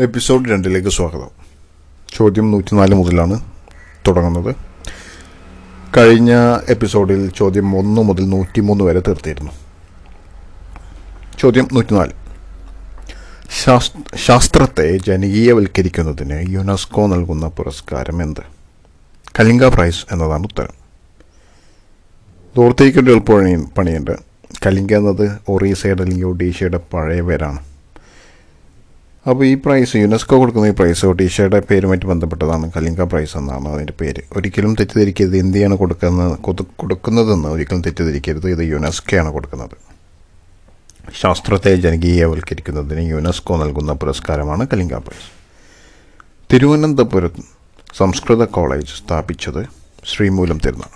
Episode രണ്ടിലേക്ക് സ്വാഗതം. ചോദ്യം നൂറ്റിനാല് മുതലാണ് തുടങ്ങുന്നത്. കഴിഞ്ഞ എപ്പിസോഡിൽ ചോദ്യം ഒന്ന് മുതൽ നൂറ്റിമൂന്ന് വരെ തീർത്തിരുന്നു. ചോദ്യം നൂറ്റിനാല്. ശാസ്- ശാസ്ത്രത്തെ ജനകീയവൽക്കരിക്കുന്നതിന് യുനെസ്കോ നൽകുന്ന പുരസ്കാരം എന്ത്? കലിംഗ പ്രൈസ് എന്നതാണ് ഉത്തരം. ദൂർത്തേക്കൊരു എളുപ്പ പണിയുണ്ട്. കലിംഗ എന്നത് ഒറീസയുടെ അല്ലെങ്കിൽ ഒഡീഷയുടെ പഴയ പേരാണ്. അപ്പോൾ ഈ പ്രൈസ് യുനെസ്കോ കൊടുക്കുന്ന ഈ പ്രൈസ് ഒഡീഷയുടെ പേരുമായിട്ട് ബന്ധപ്പെട്ടതാണ്. കലിംഗ പ്രൈസ് എന്നാണ് അതിന്റെ പേര്. ഒരിക്കലും തെറ്റിദ്ധരിക്കരുത്. ഇന്ത്യയാണ് കൊടുക്കുന്നത് കൊടുക്കുന്നതെന്ന് ഒരിക്കലും തെറ്റിദ്ധരിക്കരുത്. ഇത് യുനെസ്കോയാണ് കൊടുക്കുന്നത്. ശാസ്ത്രത്തെ ജനകീയവൽക്കരിക്കുന്നതിന് യുനെസ്കോ നൽകുന്ന പുരസ്കാരമാണ് കലിംഗ പ്രൈസ് തിരുവനന്തപുരം സംസ്കൃത കോളേജ് സ്ഥാപിച്ചത് ശ്രീമൂലം തിരുനാൾ.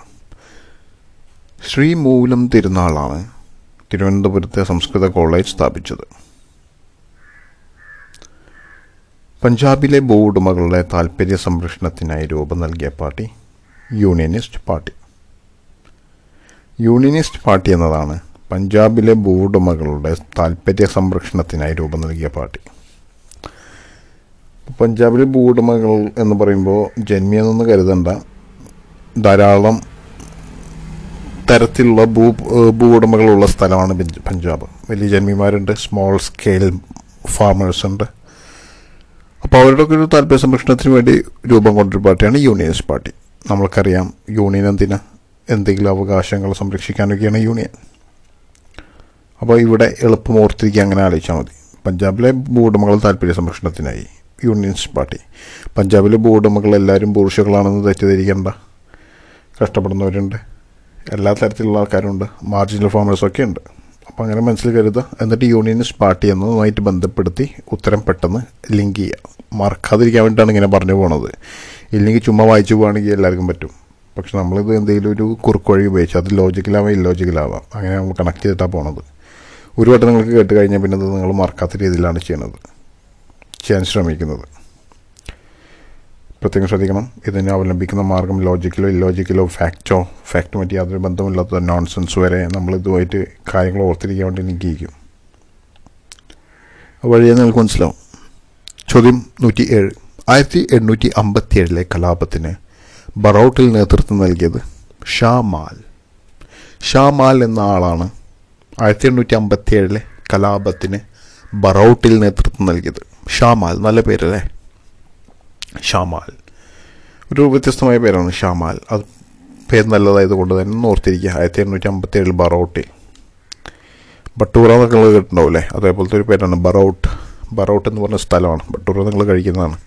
ശ്രീമൂലം തിരുനാളാണ് തിരുവനന്തപുരത്തെ സംസ്കൃത കോളേജ് സ്ഥാപിച്ചത്. പഞ്ചാബിലെ ഭൂവുടമകളുടെ താൽപ്പര്യ സംരക്ഷണത്തിനായി രൂപം നൽകിയ party unionist party. Unionist party എന്നതാണ് പഞ്ചാബിലെ ഭൂവുടമകളുടെ താൽപ്പര്യ സംരക്ഷണത്തിനായി രൂപം നൽകിയ പാർട്ടി. പഞ്ചാബിലെ ഭൂവുടമകൾ എന്ന് പറയുമ്പോൾ ജന്മിയെന്നൊന്ന് കരുതണ്ട. ധാരാളം തരത്തിലുള്ള ഭൂ ഭൂവുടമകളുള്ള സ്ഥലമാണ് പഞ്ചാബ്. വലിയ ജന്മിമാരുണ്ട് സ്മോൾ സ്കെയിൽ ഫാമേഴ്സ് ഉണ്ട്. അപ്പോൾ അവരുടെ ഒക്കെ ഒരു താല്പര്യ സംരക്ഷണത്തിന് വേണ്ടി രൂപം കൊണ്ടൊരു പാർട്ടിയാണ് യൂണിയനിസ്റ്റ് പാർട്ടി. നമ്മൾക്കറിയാം യൂണിയൻ എന്തിന്? എന്തെങ്കിലും അവകാശങ്ങൾ സംരക്ഷിക്കാനൊക്കെയാണ് യൂണിയൻ. അപ്പോൾ ഇവിടെ എളുപ്പം ഓർത്തിരിക്കുക അങ്ങനെ ആലോചിച്ചാൽ മതി. പഞ്ചാബിലെ ഭൂവുടമകൾ താല്പര്യ സംരക്ഷണത്തിനായി യൂണിയനിസ്റ്റ് പാർട്ടി. പഞ്ചാബിലെ ഭൂവുടമകൾ എല്ലാവരും പുരുഷകളാണെന്ന് തെറ്റിദ്ധരിക്കേണ്ട. കഷ്ടപ്പെടുന്നവരുണ്ട്. എല്ലാ തരത്തിലുള്ള ആൾക്കാരുണ്ട്. മാർജിനൽ ഫാമേഴ്സൊക്കെ ഉണ്ട്. അപ്പോൾ അങ്ങനെ മനസ്സിൽ കരുതുക എന്നിട്ട് യൂണിയനിസ്റ്റ് പാർട്ടി എന്നതുമായിട്ട് ബന്ധപ്പെടുത്തി ഉത്തരം പെട്ടെന്ന് ലിങ്ക് ചെയ്യുക. മറക്കാതിരിക്കാൻ വേണ്ടിയിട്ടാണ് ഇങ്ങനെ പറഞ്ഞു പോണത്. ഇല്ലെങ്കിൽ ചുമ്മാ വായിച്ചു പോകുകയാണെങ്കിൽ എല്ലാവർക്കും പറ്റും. പക്ഷെ നമ്മളിത് എന്തെങ്കിലും ഒരു കുറുക്കുവഴി ഉപയോഗിച്ചു അത് ലോജിക്കലാവാം ഇല്ലോജിക്കലാവാം. അങ്ങനെ നമ്മൾ കണക്ട് ചെയ്തിട്ടാണ് പോണത്. ഒരു വട്ടം നിങ്ങൾക്ക് കേട്ട് കഴിഞ്ഞാൽ പിന്നെ അത് നിങ്ങൾ മറക്കാത്ത രീതിയിലാണ് ചെയ്യണത്. ചെയ്യാൻ ശ്രമിക്കുന്നത്. പ്രത്യേകം ശ്രദ്ധിക്കണം. ഇതിനെ അവലംബിക്കുന്ന മാർഗം ലോജിക്കലോ ഇല്ലോജിക്കലോ ഫാക്റ്റോ ഫാക്റ്റുമായിട്ട് യാതൊരു ബന്ധമില്ലാത്ത നോൺസെൻസ് വരെ നമ്മൾ ഇതുമായിട്ട് കാര്യങ്ങൾ ഓർത്തിരിക്കാൻ വേണ്ടി നിൽക്കിയിരിക്കും വഴിയെ നിങ്ങൾക്ക് മനസ്സിലാവും. ചോദ്യം നൂറ്റി ഏഴ് ആയിരത്തി എണ്ണൂറ്റി അമ്പത്തി ഏഴിലെ കലാപത്തിന് ബറോട്ടിൽ നേതൃത്വം നൽകിയത് ഷാമാൽ. ഷാമാൽ എന്ന ആളാണ് ആയിരത്തി എണ്ണൂറ്റി അമ്പത്തി ഏഴിലെ കലാപത്തിന് ബറോട്ടിൽ നേതൃത്വം നൽകിയത്. ഷാമാൽ നല്ല പേരല്ലേ? ഷാമാൽ. ഒരു വ്യത്യസ്തമായ പേരാണ് ഷാമാൽ. അത് പേര് നല്ലതായത് കൊണ്ട് തന്നെ ഓർത്തിരിക്കുക. ആയിരത്തി എണ്ണൂറ്റി അമ്പത്തി ഏഴിൽ ബറോട്ടിൽ ബട്ടൂറ എന്നൊക്കെ നിങ്ങൾ കേട്ടിട്ടുണ്ടാവില്ലേ അതേപോലത്തെ ഒരു പേരാണ് ബറോട്ട്. ബറോട്ട് എന്ന് പറഞ്ഞ സ്ഥലമാണ്. ബട്ടൂറ നിങ്ങൾ കഴിക്കുന്നതാണ്.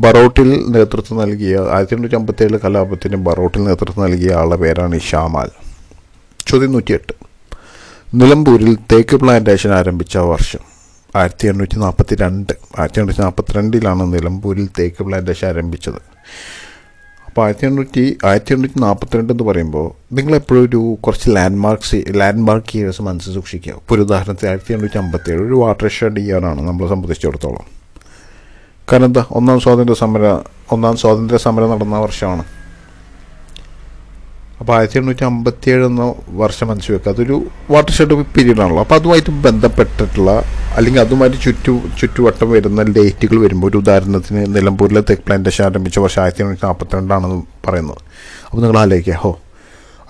ബറോട്ടിൽ നേതൃത്വം നൽകിയ ആയിരത്തി എണ്ണൂറ്റി അമ്പത്തി ഏഴിലെ കലാപത്തിന് ബറോട്ടിൽ നേതൃത്വം നൽകിയ ആളുടെ പേരാണ് ഷാമാൽ. ചോദ്യം നൂറ്റിയെട്ട്. നിലമ്പൂരിൽ തേക്ക് പ്ലാന്റേഷൻ ആരംഭിച്ച വർഷം. ആയിരത്തി എണ്ണൂറ്റി നാൽപ്പത്തി രണ്ട് ആയിരത്തി എണ്ണൂറ്റി നാൽപ്പത്തി രണ്ടിലാണ് നിലമ്പൂരിൽ തേക്ക് പ്ലാന്റേഷൻ ആരംഭിച്ചത്. അപ്പോൾ ആയിരത്തി എണ്ണൂറ്റി ആയിരത്തി എണ്ണൂറ്റി നാൽപ്പത്തിരണ്ട് എന്ന് പറയുമ്പോൾ നിങ്ങളെപ്പോഴും ഒരു കുറച്ച് landmarks landmark years മനസ്സിൽ സൂക്ഷിക്കുക. ഇപ്പോൾ ഒരു ഉദാഹരണത്തിന് ആയിരത്തി എണ്ണൂറ്റി അമ്പത്തി ഏഴ് ഒരു വാട്ടർ ഷെഡ് ഇയറാണ് നമ്മളെ സംബന്ധിച്ചിടത്തോളം. കാരണം എന്താ? ഒന്നാം സ്വാതന്ത്ര്യ സമര ഒന്നാം സ്വാതന്ത്ര്യ സമരം നടന്ന വർഷമാണ്. അപ്പോൾ ആയിരത്തി എണ്ണൂറ്റി അമ്പത്തി ഏഴ് എന്ന വർഷം മനസ്സിൽ വെക്കുക. അതൊരു വാട്ടർ ഷെഡ് പീരീഡ് ആണല്ലോ അപ്പോൾ അതുമായിട്ട് ബന്ധപ്പെട്ടിട്ടുള്ള അല്ലെങ്കിൽ അതുമായിട്ട് ചുറ്റു ചുറ്റുവട്ടം വരുന്ന ഡേറ്റുകൾ വരുമ്പോൾ ഒരു ഉദാഹരണത്തിന് നിലമ്പൂരിലെ തെക്ക് പ്ലാന്റേഷൻ ആരംഭിച്ച വർഷം ആയിരത്തി എണ്ണൂറ്റി നാൽപ്പത്തിരണ്ടാണെന്ന് പറയുന്നത്. അപ്പോൾ നിങ്ങൾ ആലോചിക്കുക ഹോ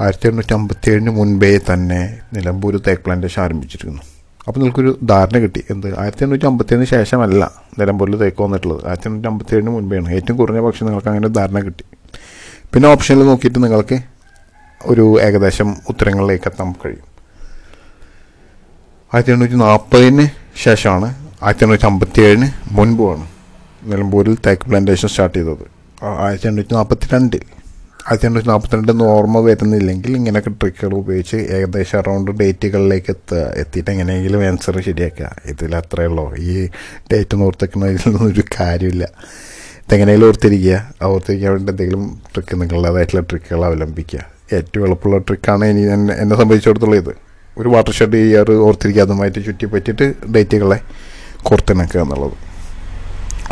ആയിരത്തി എണ്ണൂറ്റി അമ്പത്തി ഏഴിന് മുൻപേ തന്നെ നിലമ്പൂർ തേക്ക് പ്ലാന്റേഷൻ ആരംഭിച്ചിരിക്കുന്നു. അപ്പോൾ നിങ്ങൾക്കൊരു ധാരണ കിട്ടി. എന്ത്? ആയിരത്തി എണ്ണൂറ്റി അമ്പത്തേഴിന് ശേഷമല്ല നിലമ്പൂരിൽ തേക്ക് വന്നിട്ടുള്ളത്. ആയിരത്തി എണ്ണൂറ്റി അമ്പത്തി ഏഴിന് മുൻപേയാണ്. ഏറ്റവും കുറഞ്ഞ പക്ഷേ നിങ്ങൾക്ക് അങ്ങനെ ധാരണ കിട്ടി. പിന്നെ ഓപ്ഷനിൽ നോക്കിയിട്ട് നിങ്ങൾക്ക് ഒരു ഏകദേശം ഉത്തരങ്ങളിലേക്ക് എത്താൻ കഴിയും. ആയിരത്തി എണ്ണൂറ്റി നാൽപ്പതിന് ശേഷമാണ് ആയിരത്തി എണ്ണൂറ്റി അമ്പത്തി ഏഴിന് മുൻപുമാണ് നിലമ്പൂരിൽ തേക്ക് പ്ലാന്റേഷൻ സ്റ്റാർട്ട് ചെയ്തത്. ആയിരത്തി എണ്ണൂറ്റി നാൽപ്പത്തി രണ്ടിൽ ആയിരത്തി എണ്ണൂറ്റി നാൽപ്പത്തിരണ്ട് എന്ന് ഓർമ്മ വരുന്നില്ലെങ്കിൽ ഇങ്ങനെയൊക്കെ ട്രിക്കുകൾ ഉപയോഗിച്ച് ഏകദേശം അറൗണ്ട് ഡേറ്റുകളിലേക്ക് എത്തുക എത്തിയിട്ട് എങ്ങനെയെങ്കിലും ആൻസർ ശരിയാക്കുക. ഇതിൽ അത്രയേ ഉള്ളൂ. ഈ ഡേറ്റ് ഓർത്തെക്കുന്നതിലൊന്നും ഒരു കാര്യമില്ല. ഇതെങ്ങനെയെങ്കിലും ഓർത്തിരിക്കുക. ഓർത്തിരിക്കാൻ വേണ്ടി എന്തെങ്കിലും ട്രിക്ക് നിങ്ങളുടേതായിട്ടുള്ള ട്രിക്കുകൾ അവലംബിക്കുക. ഏറ്റവും എളുപ്പമുള്ള ട്രിക്കാണ് ഇനി എന്നെ സംബന്ധിച്ചിടത്തോളം ഇത്. ഒരു വാട്ടർ ഷെഡ് ഇയർ ഓർത്തിരിക്കാതുമായിട്ട് അതുമായിട്ട് ചുറ്റി പറ്റിയിട്ട് ഡേറ്റുകളെ കോർത്തിണക്കുക എന്നുള്ളത്.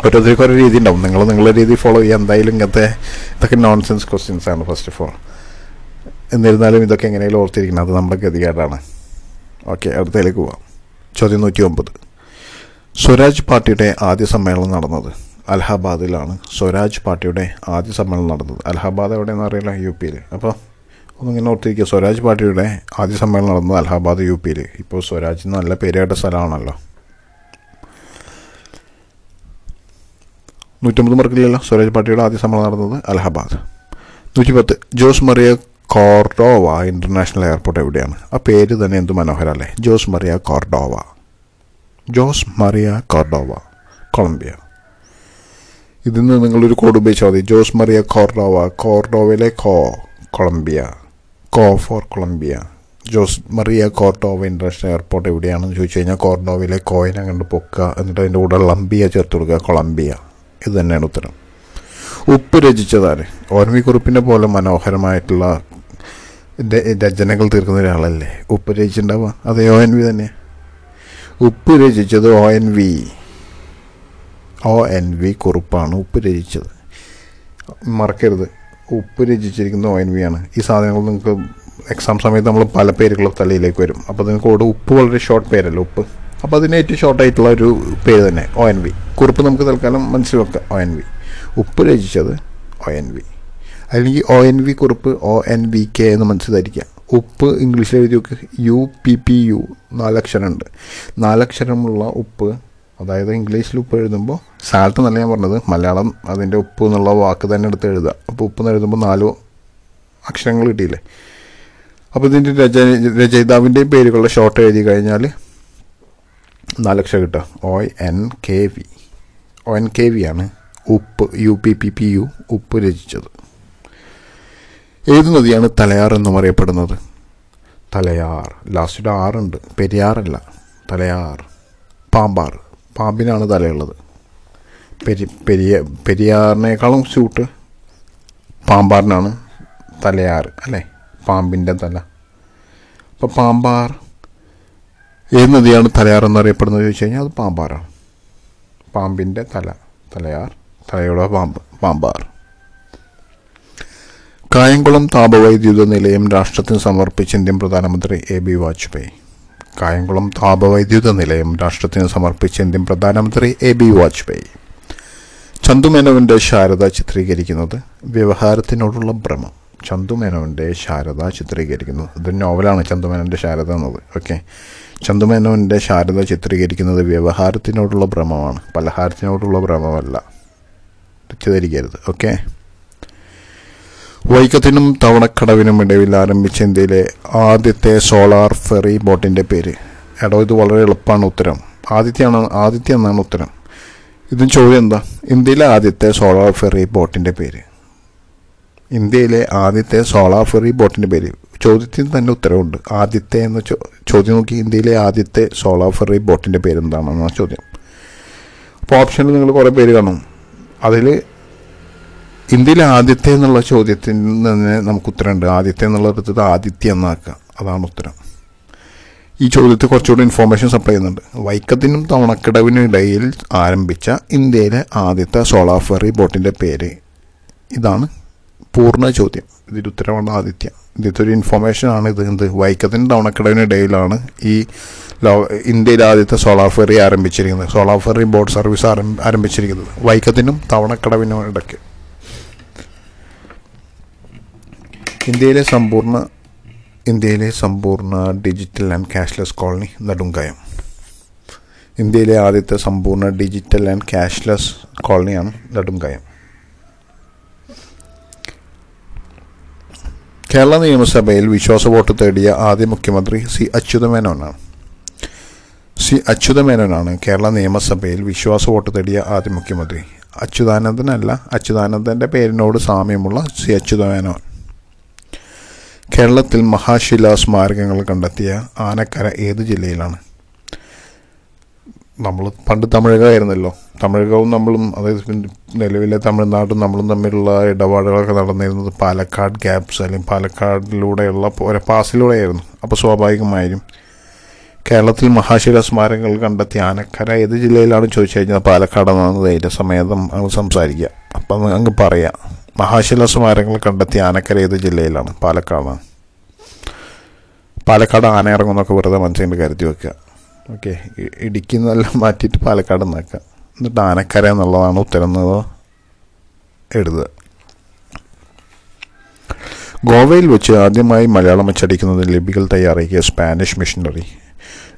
ഓരോരുത്തർക്കും ഓരോ രീതി ഉണ്ടാവും. നിങ്ങൾ നിങ്ങളുടെ രീതി ഫോളോ ചെയ്യുക. എന്തായാലും ഇങ്ങനത്തെ ഇതൊക്കെ നോൺസെൻസ് ക്വസ്റ്റ്യൻസ് ആണ് ഫസ്റ്റ് ഓഫ് ഓൾ എന്നിരുന്നാലും ഇതൊക്കെ എങ്ങനെയും ഓർത്തിരിക്കണം. അത് നമ്മുടെ ഗതികേടാണ്. ഓക്കെ അടുത്തതിലേക്ക് പോവാം. ചോദ്യം നൂറ്റി ഒമ്പത് സ്വരാജ് പാർട്ടിയുടെ ആദ്യ സമ്മേളനം നടന്നത് അലഹബാദിലാണ്. സ്വരാജ് പാർട്ടിയുടെ ആദ്യ സമ്മേളനം നടന്നത്. അലഹബാദ് എവിടെയെന്ന് അറിയില്ല യു പിയിൽ അപ്പോൾ ഒന്നിങ്ങനെ ഓർത്തിരിക്കുക. സ്വരാജ് പാർട്ടിയുടെ ആദ്യ സമ്മേളനം നടന്നത് അലഹാബാദ് യു പിയിൽ ഇപ്പോൾ സ്വരാജ് നല്ല പേരുകേട്ട സ്ഥലമാണല്ലോ. നൂറ്റമ്പത് മാർക്കിലല്ല സ്വരാജ് പാർട്ടിയുടെ ആദ്യ സമ്മേളനം നടന്നത് അലഹാബാദ്. നൂറ്റി പത്ത് Jose Maria Cordova International Airport എവിടെയാണ്? ആ പേര് തന്നെ എന്ത് മനോഹരമല്ലേ Jose Maria Cordova. Jose Maria Cordova Colombia. ഇതിൽ നിന്ന് നിങ്ങളൊരു കോഡ് ഉപയോഗിച്ചാൽ മതി. Jose Maria Cordova കോർഡോവയിലെ CO Colombia. CO for Colombia. Jose Maria Cordova International Airport എവിടെയാണെന്ന് ചോദിച്ചു കഴിഞ്ഞാൽ കോർഡോവയിലെ കോയിനെ കണ്ട് പൊക്കുക എന്നിട്ട് അതിന്റെ കൂടെ ലംബിയ ചേർത്ത് കൊടുക്കുക കൊളംബിയ. ഇത് തന്നെയാണ് ഉത്തരം. ഉപ്പ് രചിച്ചതാര് ഓർമ്മിക്കുറിപ്പിന്റെ പോലെ മനോഹരമായിട്ടുള്ള രചനകൾ തീർക്കുന്ന ഒരാളല്ലേ? ഉപ്പ് രചിച്ചിട്ടുണ്ടാവുക. അതെ ഒ എൻ വി തന്നെ ഉപ്പ് രചിച്ചത് O N V. O N V കുറിപ്പാണ് ഉപ്പ് രചിച്ചത്. മറക്കരുത്. ഉപ്പ് രചിച്ചിരിക്കുന്ന ഒ എൻ വി ആണ്. ഈ സാധനങ്ങൾ നിങ്ങൾക്ക് എക്സാം സമയത്ത് നമ്മൾ പല പേരുകളും തലയിലേക്ക് വരും. അപ്പോൾ നിങ്ങൾക്ക് ഓട് ഉപ്പ് വളരെ ഷോർട്ട് പേരല്ലോ ഉപ്പ്? അപ്പോൾ അതിന് ഏറ്റവും ഷോർട്ടായിട്ടുള്ള ഒരു പേര് തന്നെ ഒ എൻ വി കുറിപ്പ് നമുക്ക് തൽക്കാലം മനസ്സിൽ വെക്കാം ഒ എൻ വി ഉപ്പ് രചിച്ചത് ഒ എൻ വി അല്ലെങ്കിൽ O N V Kurup O N V K എന്ന് മനസ്സിലായിരിക്കുക ഉപ്പ് ഇംഗ്ലീഷിൽ എഴുതി നോക്ക് യു പി പി യു നാലക്ഷരമുണ്ട്. നാലക്ഷരമുള്ള ഉപ്പ് അതായത് ഇംഗ്ലീഷിൽ ഉപ്പ് എഴുതുമ്പോൾ സാൾട്ട് എന്നല്ല ഞാൻ പറഞ്ഞത് മലയാളം അതിന്റെ ഉപ്പ് എന്നുള്ള വാക്ക് തന്നെ എടുത്ത് എഴുതുക. അപ്പോൾ ഉപ്പ് എന്ന് എഴുതുമ്പോൾ നാലോ അക്ഷരങ്ങൾ കിട്ടിയില്ലേ? അപ്പോൾ ഇതിന്റെ രച രചയിതാവിന്റെയും പേരുകളുടെ ഷോർട്ട് എഴുതി കഴിഞ്ഞാൽ നാലക്ഷരം കിട്ടുക. O N K V O N K V ആണ് ഉപ്പ് U P P P U ഉപ്പ് രചിച്ചത്. ഏത് നദിയാണ് തലയാർ എന്നും അറിയപ്പെടുന്നത്. തലയാർ. ലാസ്റ്റിൽ ആറുണ്ട് പെരിയാറല്ല. തലയാർ. പാമ്പാർ. പാമ്പിനാണ് തലയുള്ളത്. പെരി പെരിയ പെരിയാറിനേക്കാളും സ്യൂട്ട് പാമ്പാറിനാണ് തലയാറ് അല്ലേ? പാമ്പിന്റെ തല. അപ്പോൾ പാമ്പാർ ഏത് നദിയാണ് തലയാർ എന്നറിയപ്പെടുന്നത് ചോദിച്ചു കഴിഞ്ഞാൽ അത് പാമ്പാറാണ്. പാമ്പിന്റെ തല തലയാർ തലയുടെ പാമ്പ് പാമ്പാർ. കായംകുളം താപവൈദ്യുത നിലയം രാഷ്ട്രത്തിന് സമർപ്പിച്ച ഇന്ത്യൻ പ്രധാനമന്ത്രി എ ബി വാജ്പേയി. കായംകുളം താപവൈദ്യുത നിലയം രാഷ്ട്രത്തിന് സമർപ്പിച്ച ഇന്ത്യൻ പ്രധാനമന്ത്രി എ ബി വാജ്പേയി. ചന്തുമേനോവിന്റെ ശാരദ ചിത്രീകരിക്കുന്നത് വ്യവഹാരത്തിനോടുള്ള ഭ്രമം. ചന്തുമേനോവിന്റെ ശാരദ ചിത്രീകരിക്കുന്നത് ഇത് നോവലാണ് ചന്തുമേനോന്റെ ശാരദ എന്നത്. ഓക്കെ. ചന്തുമേനോവിന്റെ ശാരദ ചിത്രീകരിക്കുന്നത് വ്യവഹാരത്തിനോടുള്ള ഭ്രമമാണ്. പലഹാരത്തിനോടുള്ള ഭ്രമമല്ല. തെറ്റിദ്ധരിക്കരുത് ഓക്കെ. വൈക്കത്തിനും തവണക്കടവിനും ഇടയിൽ ആരംഭിച്ച ഇന്ത്യയിലെ ആദ്യത്തെ സോളാർ ഫെറി ബോട്ടിന്റെ പേര്. എടോ ഇത് വളരെ എളുപ്പമാണ് ഉത്തരം. ആദിത്യാണ് ആദിത്യ എന്നാണ് ഉത്തരം. ഇതും ചോദ്യം എന്താ? ഇന്ത്യയിലെ ആദ്യത്തെ സോളാർ ഫെറി ബോട്ടിന്റെ പേര്. ഇന്ത്യയിലെ ആദ്യത്തെ സോളാർ ഫെറി ബോട്ടിന്റെ പേര്. ചോദ്യത്തിന് തന്നെ ഉത്തരവുണ്ട്. ആദ്യത്തെ എന്ന് ചോദ്യം നോക്കി ഇന്ത്യയിലെ ആദ്യത്തെ സോളാർ ഫെറി ബോട്ടിന്റെ പേര് എന്താണെന്നാണ് ചോദ്യം. അപ്പോൾ ഓപ്ഷനിൽ നിങ്ങൾ കുറേ പേര് കാണും. അതിൽ ഇന്ത്യയിലെ ആദ്യത്തെ എന്നുള്ള ചോദ്യത്തിൽ നിന്ന് നമുക്ക് ഉത്തരമുണ്ട്. ആദ്യത്തെ എന്നുള്ള എന്നുള്ളത് ആദിത്യ എന്നാക്കുക. അതാണ് ഉത്തരം. ഈ ചോദ്യത്തിൽ കുറച്ചുകൂടി ഇൻഫോർമേഷൻ സപ്ലൈ ചെയ്യുന്നുണ്ട്. വൈക്കത്തിനും തവണക്കിടവിനും ഇടയിൽ ആരംഭിച്ച ഇന്ത്യയിലെ ആദ്യത്തെ സോളാർ ഫെറി ബോട്ടിന്റെ പേര് ഇതാണ് പൂർണ ചോദ്യം. ഇതിന്റെ ഉത്തരമാണ് ആദിത്യ. ഇതിലത്തെ ഒരു ഇൻഫോർമേഷനാണ് ഇത്. എന്ത്? വൈക്കത്തിനും തവണക്കിടവിനും ഇടയിലാണ് ഈ ഇന്ത്യയിലെ ആദ്യത്തെ സോളാർ ഫെറി ആരംഭിച്ചിരിക്കുന്നത്. സോളാർ ഫെറി ബോട്ട് സർവീസ് ആരം- ആരംഭിച്ചിരിക്കുന്നത്. വൈക്കത്തിനും തവണക്കടവിനും ഇടയ്ക്ക്. ഇന്ത്യയിലെ സമ്പൂർണ ഇന്ത്യയിലെ സമ്പൂർണ digital and cashless colony Nedumkayam. ഇന്ത്യയിലെ ആദ്യത്തെ സമ്പൂർണ ഡിജിറ്റൽ ആൻഡ് ക്യാഷ്ലെസ് കോളനിയാണ് നെടുങ്കായം. കേരള നിയമസഭയിൽ വിശ്വാസ വോട്ട് തേടിയ ആദ്യ മുഖ്യമന്ത്രി സി അച്യുതമേനോനാണ്. സി അച്യുതമേനോനാണ് കേരള നിയമസഭയിൽ വിശ്വാസ വോട്ട് തേടിയ ആദ്യ മുഖ്യമന്ത്രി. അച്യുതാനന്ദനല്ല അച്യുതാനന്ദന്റെ പേരിനോട് സാമ്യമുള്ള സി അച്യുതമേനോൻ. കേരളത്തിൽ മഹാശിലാ സ്മാരകങ്ങൾ കണ്ടെത്തിയ ആനക്കര ഏത് ജില്ലയിലാണ്? നമ്മൾ പണ്ട് തമിഴകമായിരുന്നല്ലോ തമിഴകവും നമ്മളും അതായത് നിലവിലെ തമിഴ്നാടും നമ്മളും തമ്മിലുള്ള ഇടപാടുകളൊക്കെ നടന്നിരുന്നത് പാലക്കാട് ഗ്യാപ്സ് അല്ലെങ്കിൽ പാലക്കാടിലൂടെയുള്ള ഒരു പാസിലൂടെയായിരുന്നു. അപ്പോൾ സ്വാഭാവികമായും കേരളത്തിൽ മഹാശില സ്മാരകങ്ങൾ കണ്ടെത്തിയ ആനക്കര ഏത് ജില്ലയിലാണ് ചോദിച്ചു കഴിഞ്ഞാൽ പാലക്കാടെന്നാണ് ധൈര്യസമേതം അങ്ങ് സംസാരിക്കുക. അപ്പം അങ്ങ് പറയാം. മഹാശില സ്മാരകങ്ങൾ കണ്ടെത്തിയ ആനക്കര ഏത് ജില്ലയിലാണ്? പാലക്കാടാണ് പാലക്കാട് ആന ഇറങ്ങുന്നൊക്കെ വെറുതെ മനസ്സിന്റെ കരുതി വെക്കുക. ഓക്കെ. ഇടുക്കി നിന്നെല്ലാം മാറ്റിയിട്ട് പാലക്കാട് നിന്നേക്കുക എന്നിട്ട് ആനക്കര എന്നുള്ളതാണ് ഉത്തരം എഴുതുക. ഗോവയിൽ വെച്ച് ആദ്യമായി മലയാളം അച്ചടിക്കുന്നത് ലിപികൾ തയ്യാറാക്കിയ Spanish missionary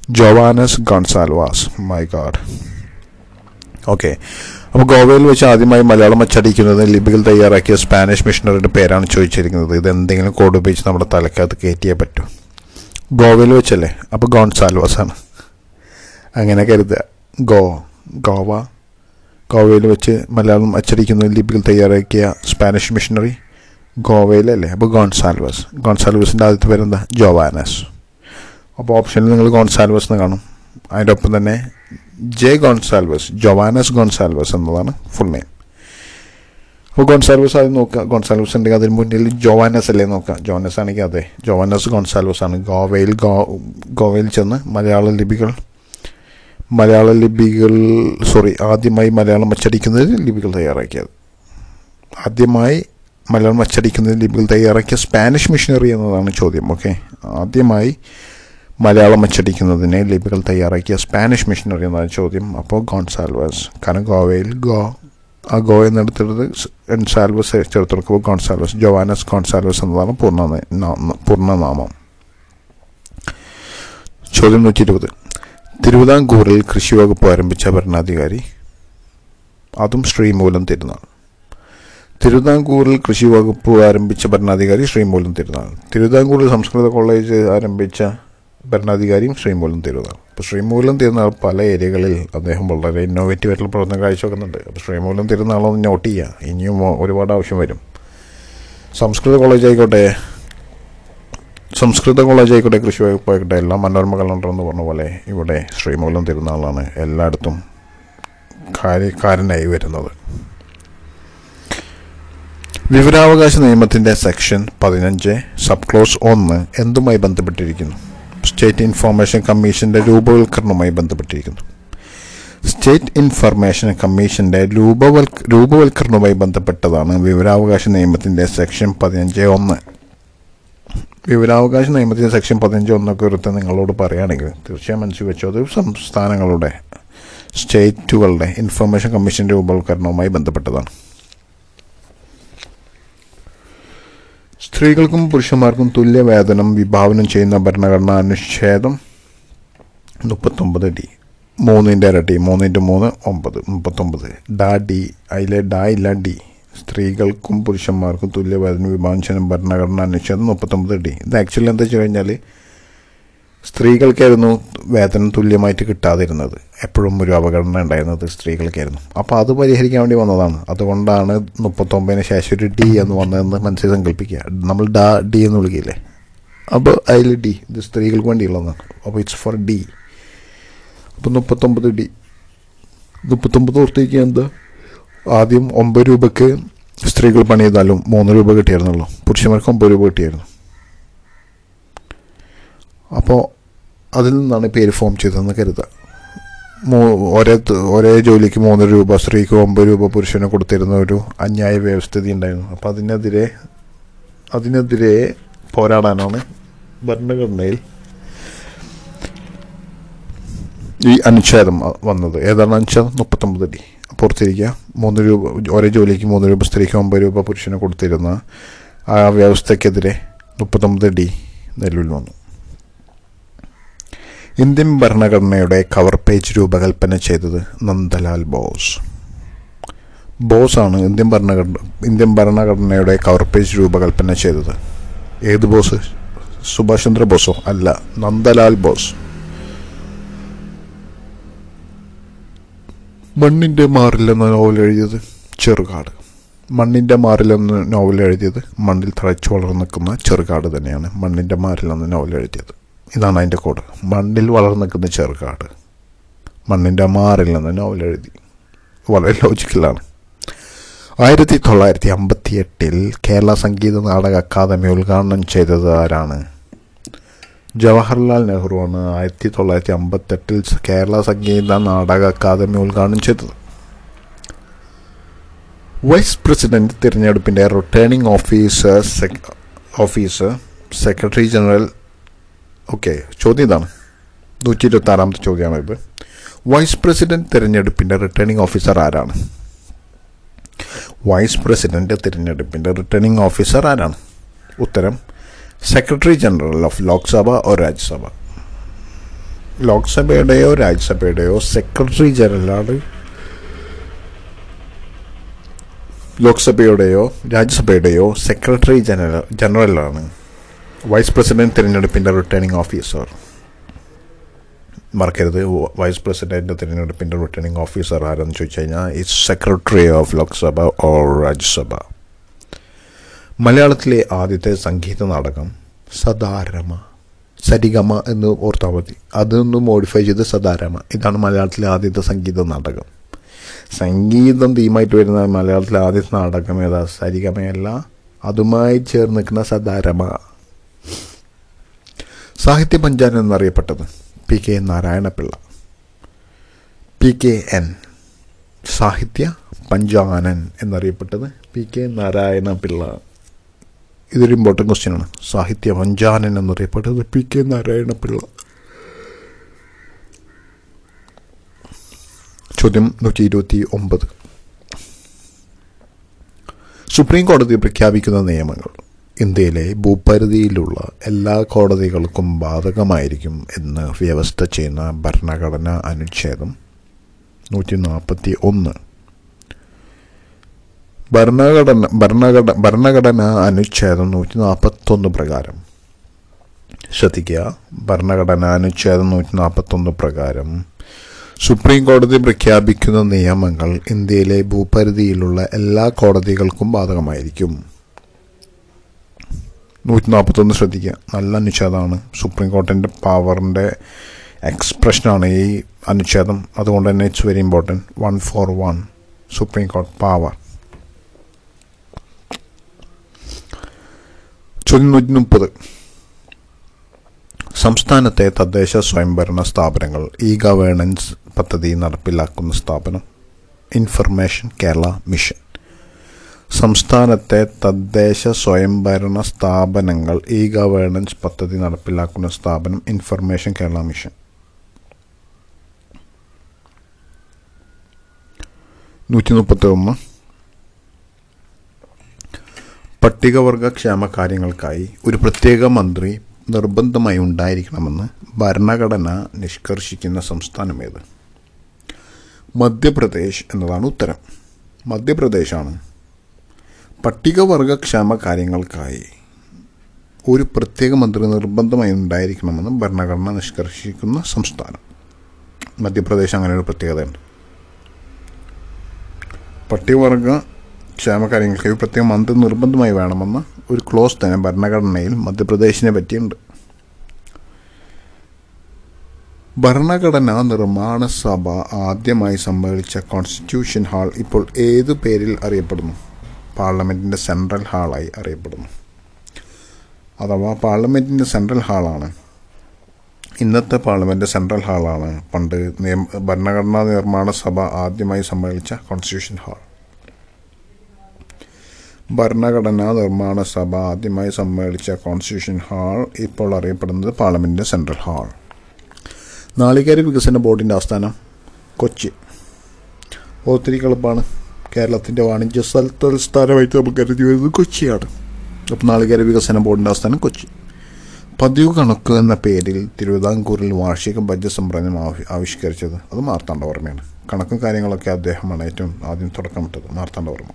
Joannes Gonsalves. My god. Okay. അപ്പോൾ ഗോവയിൽ വെച്ച് ആദ്യമായി മലയാളം അച്ചടിക്കുന്നത് ലിപികൾ തയ്യാറാക്കിയ സ്പാനിഷ് മിഷണറിയുടെ പേരാണ് ചോദിച്ചിരിക്കുന്നത്. ഇത് എന്തെങ്കിലും കോഡ് ഉപയോഗിച്ച് നമ്മുടെ തലക്കകത്ത് കയറ്റിയേ പറ്റൂ. ഗോവയിൽ വെച്ചല്ലേ? അപ്പോൾ ഗോൺസാൽവാസ് ആണ് അങ്ങനെ കരുതുക. ഗോ ഗോവ. ഗോവയിൽ വെച്ച് മലയാളം അച്ചടിക്കുന്ന ലിപികൾ തയ്യാറാക്കിയ സ്പാനിഷ് മിഷണറി ഗോവയിലല്ലേ? അപ്പോൾ ഗോൺസാൽവസ്. ഗോൺസാൽവസിന്റെ ആദ്യത്തെ പേരെന്താ? ജോവാനസ്. അപ്പോൾ ഓപ്ഷനിൽ നിങ്ങൾ ഗോൺസാൽവസ് എന്ന് കാണും. അതിന്റെ ഒപ്പം തന്നെ ജെ ഗോൺസാൽവസ് ജൊവാനസ് ഗോൺസാൽവസ് എന്നതാണ് ഫുൾ നെയിം അപ്പോൾ ഗോൺസാൽവസ് ആദ്യം നോക്കുക ഗോൺസാൽവസ് ഉണ്ടെങ്കിൽ അതിന് മുന്നിൽ ജോവാനസ് അല്ലേ നോക്കുക ജോവാനസ് ആണെങ്കിൽ അതെ. ജോവാനസ് ഗോൺസാൽവസ് ആണ്. ഗോവയിൽ ഗോവയിൽ ചെന്ന് മലയാള ലിപികൾ മലയാള ലിപികൾ സോറി ആദ്യമായി മലയാളം അച്ചടിക്കുന്നതിന് ലിപികൾ തയ്യാറാക്കിയത്. ആദ്യമായി മലയാളം അച്ചടിക്കുന്നതിന് ലിപികൾ തയ്യാറാക്കിയ സ്പാനിഷ് മിഷനറി എന്നതാണ് ചോദ്യം ഓക്കെ ആദ്യമായി മലയാളം അച്ചടിക്കുന്നതിന് ലിപികൾ തയ്യാറാക്കിയ സ്പാനിഷ് മിഷനറി എന്നാണ് ചോദ്യം. അപ്പോൾ ഗോൺസാൽവസ് കാരണം ഗോവയിൽ ഗോ ആ ഗോ എന്നെടുത്തിട്ട് ഗോൺസാൽവസ് ചേർത്തെടുക്കുമ്പോൾ ഗോൺസാൽവസ് ജോവാനസ് ഗോൺസാൽവസ് എന്നതാണ് പൂർണ പൂർണനാമം ചോദ്യം നൂറ്റി ഇരുപത് തിരുവിതാംകൂറിൽ കൃഷി വകുപ്പ് ആരംഭിച്ച ഭരണാധികാരി അതും ശ്രീമൂലം തിരുനാൾ. തിരുവിതാംകൂറിൽ കൃഷി വകുപ്പ് ആരംഭിച്ച ഭരണാധികാരി ശ്രീമൂലം തിരുനാൾ. തിരുവിതാംകൂറിൽ സംസ്കൃത കോളേജ് ആരംഭിച്ച ഭരണാധികാരിയും ശ്രീ മൂലം തിരുനാൾ അപ്പോൾ ശ്രീമൂലം തിരുനാൾ പല ഏരിയകളിൽ അദ്ദേഹം വളരെ ഇന്നോവേറ്റീവ് ആയിട്ടുള്ള പ്രവർത്തനം കാഴ്ചവെക്കുന്നുണ്ട്. അപ്പോൾ ശ്രീമൂലം തിരുനാളൊന്ന് നോട്ട് ചെയ്യുക ഇനിയും ഒരുപാട് ആവശ്യം വരും. സംസ്കൃത കോളേജ് ആയിക്കോട്ടെ സംസ്കൃത കോളേജ് ആയിക്കോട്ടെ കൃഷി വകുപ്പ് ആയിക്കോട്ടെ എല്ലാം മനോരമ കലണ്ടർ എന്ന് പറഞ്ഞ പോലെ ഇവിടെ ശ്രീമൂലം തിരുനാളാണ് എല്ലായിടത്തും കാര്യക്കാരനായി വരുന്നത്. വിവരാവകാശ നിയമത്തിന്റെ സെക്ഷൻ പതിനഞ്ച് സബ് ക്ലോസ് ഒന്ന് എന്തുമായി ബന്ധപ്പെട്ടിരിക്കുന്നു? സ്റ്റേറ്റ് ഇൻഫോർമേഷൻ കമ്മീഷന്റെ രൂപവൽക്കരണവുമായി ബന്ധപ്പെട്ടിരിക്കുന്നു. സ്റ്റേറ്റ് ഇൻഫർമേഷൻ കമ്മീഷന്റെ രൂപവൽ രൂപവൽക്കരണവുമായി ബന്ധപ്പെട്ടതാണ് വിവരാവകാശ നിയമത്തിന്റെ സെക്ഷൻ പതിനഞ്ച് ഒന്ന്. വിവരാവകാശ നിയമത്തിന്റെ സെക്ഷൻ പതിനഞ്ച് ഒന്നൊക്കെ കുറിച്ച് നിങ്ങളോട് പറയുകയാണെങ്കിൽ തീർച്ചയായും മനസ്സിൽ വെച്ചോ. അത് സംസ്ഥാനങ്ങളുടെ സ്റ്റേറ്റുകളുടെ ഇൻഫർമേഷൻ കമ്മീഷന്റെ രൂപവൽക്കരണവുമായി ബന്ധപ്പെട്ടതാണ്. സ്ത്രീകൾക്കും പുരുഷന്മാർക്കും തുല്യ വേതനം വിഭാവനം ചെയ്യുന്ന ഭരണഘടനാ അനുച്ഛേദം മുപ്പത്തൊമ്പത് ഡി. മൂന്നിന്റെ ഇരട്ടി മൂന്നിന്റെ മൂന്ന് ഒമ്പത് മുപ്പത്തൊമ്പത്. ഡാ ഡി അതിലെ ഡാ ഇല്ല ഡി. സ്ത്രീകൾക്കും പുരുഷന്മാർക്കും തുല്യ വേതനം വിഭാവനം ചെയ്യുന്ന ഭരണഘടനാ അനുച്ഛേദം മുപ്പത്തൊമ്പത് ഡി. ഇത് ആക്ച്വലി എന്താ വെച്ച് കഴിഞ്ഞാൽ സ്ത്രീകൾക്കായിരുന്നു വേതനം തുല്യമായിട്ട് കിട്ടാതിരുന്നത്. എപ്പോഴും ഒരു അവഗണന ഉണ്ടായിരുന്നത് സ്ത്രീകൾക്കായിരുന്നു. അപ്പോൾ അത് പരിഹരിക്കാൻ വേണ്ടി വന്നതാണ്. അതുകൊണ്ടാണ് മുപ്പത്തൊമ്പതിന് ശേഷം ഒരു ഡി എന്ന് വന്നതെന്ന് മനസ്സിൽ സങ്കല്പിക്കുക. നമ്മൾ ഡാ ഡി എന്ന് വിളിക്കില്ലേ? അപ്പോൾ അതിൽ ഡി. ഇത് സ്ത്രീകൾക്ക് വേണ്ടിയുള്ളതാണ് അപ്പോൾ ഇറ്റ്സ് ഫോർ ഡി അപ്പോൾ മുപ്പത്തൊമ്പത് ഡി. മുപ്പത്തൊമ്പത് ഓർത്തേക്ക് എന്താ? ആദ്യം ഒമ്പത് രൂപയ്ക്ക് സ്ത്രീകൾ പണി ചെയ്താലും മൂന്ന് രൂപ കിട്ടിയായിരുന്നുള്ളൂ. പുരുഷന്മാർക്ക് ഒമ്പത് രൂപ കിട്ടിയായിരുന്നു. അപ്പോൾ അതിൽ നിന്നാണ് പേര് ഫോം ചെയ്തതെന്ന് കരുതുക. മൂ- ഒരേ ഒരേ ജോലിക്ക് മൂന്ന് രൂപ സ്ത്രീക്ക് ഒമ്പത് രൂപ പുരുഷന് കൊടുത്തിരുന്ന ഒരു അന്യായ വ്യവസ്ഥിതി ഉണ്ടായിരുന്നു. അപ്പോൾ അതിനെതിരെ അതിനെതിരെ പോരാടാനാണ് ഭരണഘടനയിൽ ഈ അനുച്ഛേദം വന്നത്. ഏതാണ് അനുച്ഛേദം? മുപ്പത്തൊമ്പത് ഡി. പുറത്തിരിക്കുക. മൂന്ന് രൂപ ഒരേ ജോലിക്ക് മൂന്ന് രൂപ സ്ത്രീക്ക് ഒമ്പത് രൂപ പുരുഷന് കൊടുത്തിരുന്ന ആ വ്യവസ്ഥയ്ക്കെതിരെ മുപ്പത്തൊമ്പത് ഡി നിലവിൽ വന്നു. ഇന്ത്യൻ ഭരണഘടനയുടെ കവർ പേജ് രൂപകൽപ്പന ചെയ്തത് നന്ദലാൽ ബോസ്. ബോസാണ് ഇന്ത്യൻ ഭരണഘടന ഇന്ത്യൻ ഭരണഘടനയുടെ കവർ പേജ് രൂപകൽപ്പന ചെയ്തത്. ഏത് ബോസ്? സുഭാഷ് ചന്ദ്ര ബോസോ? അല്ല നന്ദലാൽ ബോസ്. മണ്ണിന്റെ മാറില്ലെന്ന നോവൽ എഴുതിയത് ചെറുകാട്. മണ്ണിന്റെ മാറില്ലെന്ന നോവൽ എഴുതിയത് മണ്ണിൽ തഴച്ചു വളർന്നു നിൽക്കുന്ന ചെറുകാട് തന്നെയാണ് മണ്ണിന്റെ മാറില്ലെന്ന നോവൽ എഴുതിയത്. ഇതാണ് അതിന്റെ കോഡ്. മണ്ണിൽ വളർന്നു നിൽക്കുന്ന ചെറുകാട്. മണ്ണിന്റെ മാറിൽ നിന്ന് നോവൽ എഴുതി. വളരെ ലോജിക്കലാണ് ആയിരത്തി തൊള്ളായിരത്തി അമ്പത്തി എട്ടിൽ കേരള സംഗീത നാടക അക്കാദമി ഉദ്ഘാടനം ചെയ്തത് ആരാണ്? ജവഹർലാൽ നെഹ്റുവാണ് ആയിരത്തി തൊള്ളായിരത്തി അമ്പത്തെട്ടിൽ കേരള സംഗീത നാടക അക്കാദമി ഉദ്ഘാടനം ചെയ്തത്. വൈസ് പ്രസിഡന്റ് തിരഞ്ഞെടുപ്പിന്റെ returning officer officer secretary general okay ചോദ്യം ഇതാണ്. നൂറ്റി ഇരുപത്തി ആറാമത്തെ ചോദ്യമാണ് ഇത് വൈസ് പ്രസിഡന്റ് തിരഞ്ഞെടുപ്പിന്റെ റിട്ടേണിംഗ് ഓഫീസർ ആരാണ്? വൈസ് പ്രസിഡന്റ് തിരഞ്ഞെടുപ്പിന്റെ റിട്ടേണിംഗ് ഓഫീസർ ആരാണ് ഉത്തരം secretary general of Lok Sabha or Rajya Sabha ലോക്സഭയുടെയോ രാജ്യസഭയുടെയോ സെക്രട്ടറി ജനറലാണ് ലോക്സഭയുടെയോ രാജ്യസഭയുടെയോ സെക്രട്ടറി ജനറൽ ജനറലാണ് വൈസ് പ്രസിഡന്റ് തിരഞ്ഞെടുപ്പിന്റെ റിട്ടേണിംഗ് ഓഫീസർ മറക്കരുത്. വൈസ് പ്രസിഡന്റ് തിരഞ്ഞെടുപ്പിന്റെ റിട്ടേണിംഗ് ഓഫീസർ ആരെന്ന് ചോദിച്ചു കഴിഞ്ഞാൽ it's secretary of Lok Sabha or Rajya Sabha മലയാളത്തിലെ ആദ്യത്തെ സംഗീത നാടകം സദാരമ സരിഗമ എന്ന് ഓർത്താൽ മതി. അതൊന്ന് മോഡിഫൈ ചെയ്ത് സദാരമ. ഇതാണ് മലയാളത്തിലെ ആദ്യത്തെ സംഗീത നാടകം. സംഗീതം തീമായിട്ട് വരുന്ന മലയാളത്തിലെ ആദ്യത്തെ നാടകം ഏതാ? സരിഗമയല്ല. അതുമായി ചേർന്ന് നിൽക്കുന്ന സദാരമ. സാഹിത്യ പഞ്ചാൻ എന്നറിയപ്പെട്ടത് P K Narayana Pillai. P K N. Sahitya Panchanan എന്നറിയപ്പെട്ടത് P K Narayana Pillai. ഇതൊരു ഇമ്പോർട്ടന്റ് ക്വസ്റ്റ്യനാണ് സാഹിത്യ പഞ്ചാനൻ എന്നറിയപ്പെട്ടത് പി കെ നാരായണപിള്ള. ചോദ്യം നൂറ്റി ഇരുപത്തി ഒമ്പത് സുപ്രീം കോടതി പ്രഖ്യാപിക്കുന്ന നിയമങ്ങൾ. ഇന്ത്യയിലെ ഭൂപരിധിയിലുള്ള എല്ലാ കോടതികൾക്കും ബാധകമായിരിക്കും എന്ന് വ്യവസ്ഥ ചെയ്യുന്ന ഭരണഘടനാ അനുച്ഛേദം നൂറ്റി നാൽപ്പത്തി ഒന്ന് ഭരണഘടന ഭരണഘട ഭരണഘടനാ അനുച്ഛേദം നൂറ്റി നാൽപ്പത്തൊന്ന് പ്രകാരം. ശ്രദ്ധിക്കുക. ഭരണഘടനാ അനുച്ഛേദം നൂറ്റി നാൽപ്പത്തൊന്ന് പ്രകാരം സുപ്രീം കോടതി പ്രഖ്യാപിക്കുന്ന നിയമങ്ങൾ ഇന്ത്യയിലെ ഭൂപരിധിയിലുള്ള എല്ലാ കോടതികൾക്കും ബാധകമായിരിക്കും. നൂറ്റി നാൽപ്പത്തൊന്ന് ശ്രദ്ധിക്കുക. നല്ല അനുച്ഛേദമാണ്. സുപ്രീം കോർട്ടിന്റെ പവറിന്റെ എക്സ്പ്രഷനാണ് ഈ അനുച്ഛേദം. അതുകൊണ്ട് തന്നെ it's very important one four one supreme court power ചോദ്യം നൂറ്റി മുപ്പത് സംസ്ഥാനത്തെ തദ്ദേശ സ്വയംഭരണ സ്ഥാപനങ്ങൾ ഇ ഗവേണൻസ് പദ്ധതി നടപ്പിലാക്കുന്ന സ്ഥാപനം. ഇൻഫർമേഷൻ കേരള മിഷൻ സംസ്ഥാനത്തെ തദ്ദേശ സ്വയംഭരണ സ്ഥാപനങ്ങൾ ഇ ഗവേണൻസ് പദ്ധതി നടപ്പിലാക്കുന്ന സ്ഥാപനം ഇൻഫർമേഷൻ കേരള മിഷൻ നൂറ്റി മുപ്പത്തി ഒന്ന് പട്ടികവർഗ ക്ഷേമ കാര്യങ്ങൾക്കായി ഒരു പ്രത്യേക മന്ത്രി നിർബന്ധമായി ഉണ്ടായിരിക്കണമെന്ന് ഭരണഘടന നിഷ്കർഷിക്കുന്ന സംസ്ഥാനമേത് മധ്യപ്രദേശ് എന്നതാണ് ഉത്തരം. മധ്യപ്രദേശാണ്. പട്ടികവർഗ ക്ഷേമ കാര്യങ്ങൾക്കായി ഒരു പ്രത്യേക മന്ത്രി നിർബന്ധമായി ഉണ്ടായിരിക്കണമെന്ന് ഭരണഘടന നിഷ്കർഷിക്കുന്ന സംസ്ഥാനം. മധ്യപ്രദേശ് അങ്ങനെ ഒരു പ്രത്യേകതയുണ്ട്. പട്ടികവർഗ ക്ഷേമകാര്യങ്ങൾക്ക് ഒരു പ്രത്യേക മന്ത്രി നിർബന്ധമായി വേണമെന്ന ഒരു ക്ലോസ് തന്നെ ഭരണഘടനയിൽ മധ്യപ്രദേശിനെ പറ്റിയുണ്ട്. ഭരണഘടനാ നിർമ്മാണ സഭ ആദ്യമായി സമ്മേളിച്ച കോൺസ്റ്റിറ്റ്യൂഷൻ ഹാൾ ഇപ്പോൾ ഏതു പേരിൽ അറിയപ്പെടുന്നു? പാർലമെന്റിന്റെ സെൻട്രൽ ഹാളായി അറിയപ്പെടുന്നു. അഥവാ പാർലമെന്റിന്റെ സെൻട്രൽ ഹാളാണ്. ഇന്നത്തെ പാർലമെന്റ് സെൻട്രൽ ഹാളാണ്. പണ്ട് നിയമ ഭരണഘടനാ നിർമ്മാണ സഭ ആദ്യമായി സമ്മേളിച്ച കോൺസ്റ്റിറ്റ്യൂഷൻ ഹാൾ. ഭരണഘടനാ നിർമ്മാണ സഭ ആദ്യമായി സമ്മേളിച്ച കോൺസ്റ്റിറ്റ്യൂഷൻ ഹാൾ ഇപ്പോൾ അറിയപ്പെടുന്നത് പാർലമെന്റിന്റെ സെൻട്രൽ ഹാൾ. നാളികേര വികസന ബോർഡിന്റെ ആസ്ഥാനം കൊച്ചി. ഒത്തിരി എളുപ്പമാണ് കേരളത്തിന്റെ വാണിജ്യ തലസ്ഥാനമായിട്ട് നമുക്ക് കരുതി വരുന്നത് കൊച്ചിയാണ്. അപ്പോൾ നാളികേര വികസന ബോർഡിന്റെ ആസ്ഥാനം കൊച്ചി. പതിവ് കണക്ക് എന്ന പേരിൽ തിരുവിതാംകൂറിൽ വാർഷിക ബജറ്റ് സമ്പ്രദായം ആവിഷ്കരിച്ചത് അത് മാർത്താണ്ഡവർമ്മയാണ്. കണക്കും കാര്യങ്ങളൊക്കെ അദ്ദേഹമാണ് ഏറ്റവും ആദ്യം തുടക്കമിട്ടത് മാർത്താണ്ഡവർമ്മ.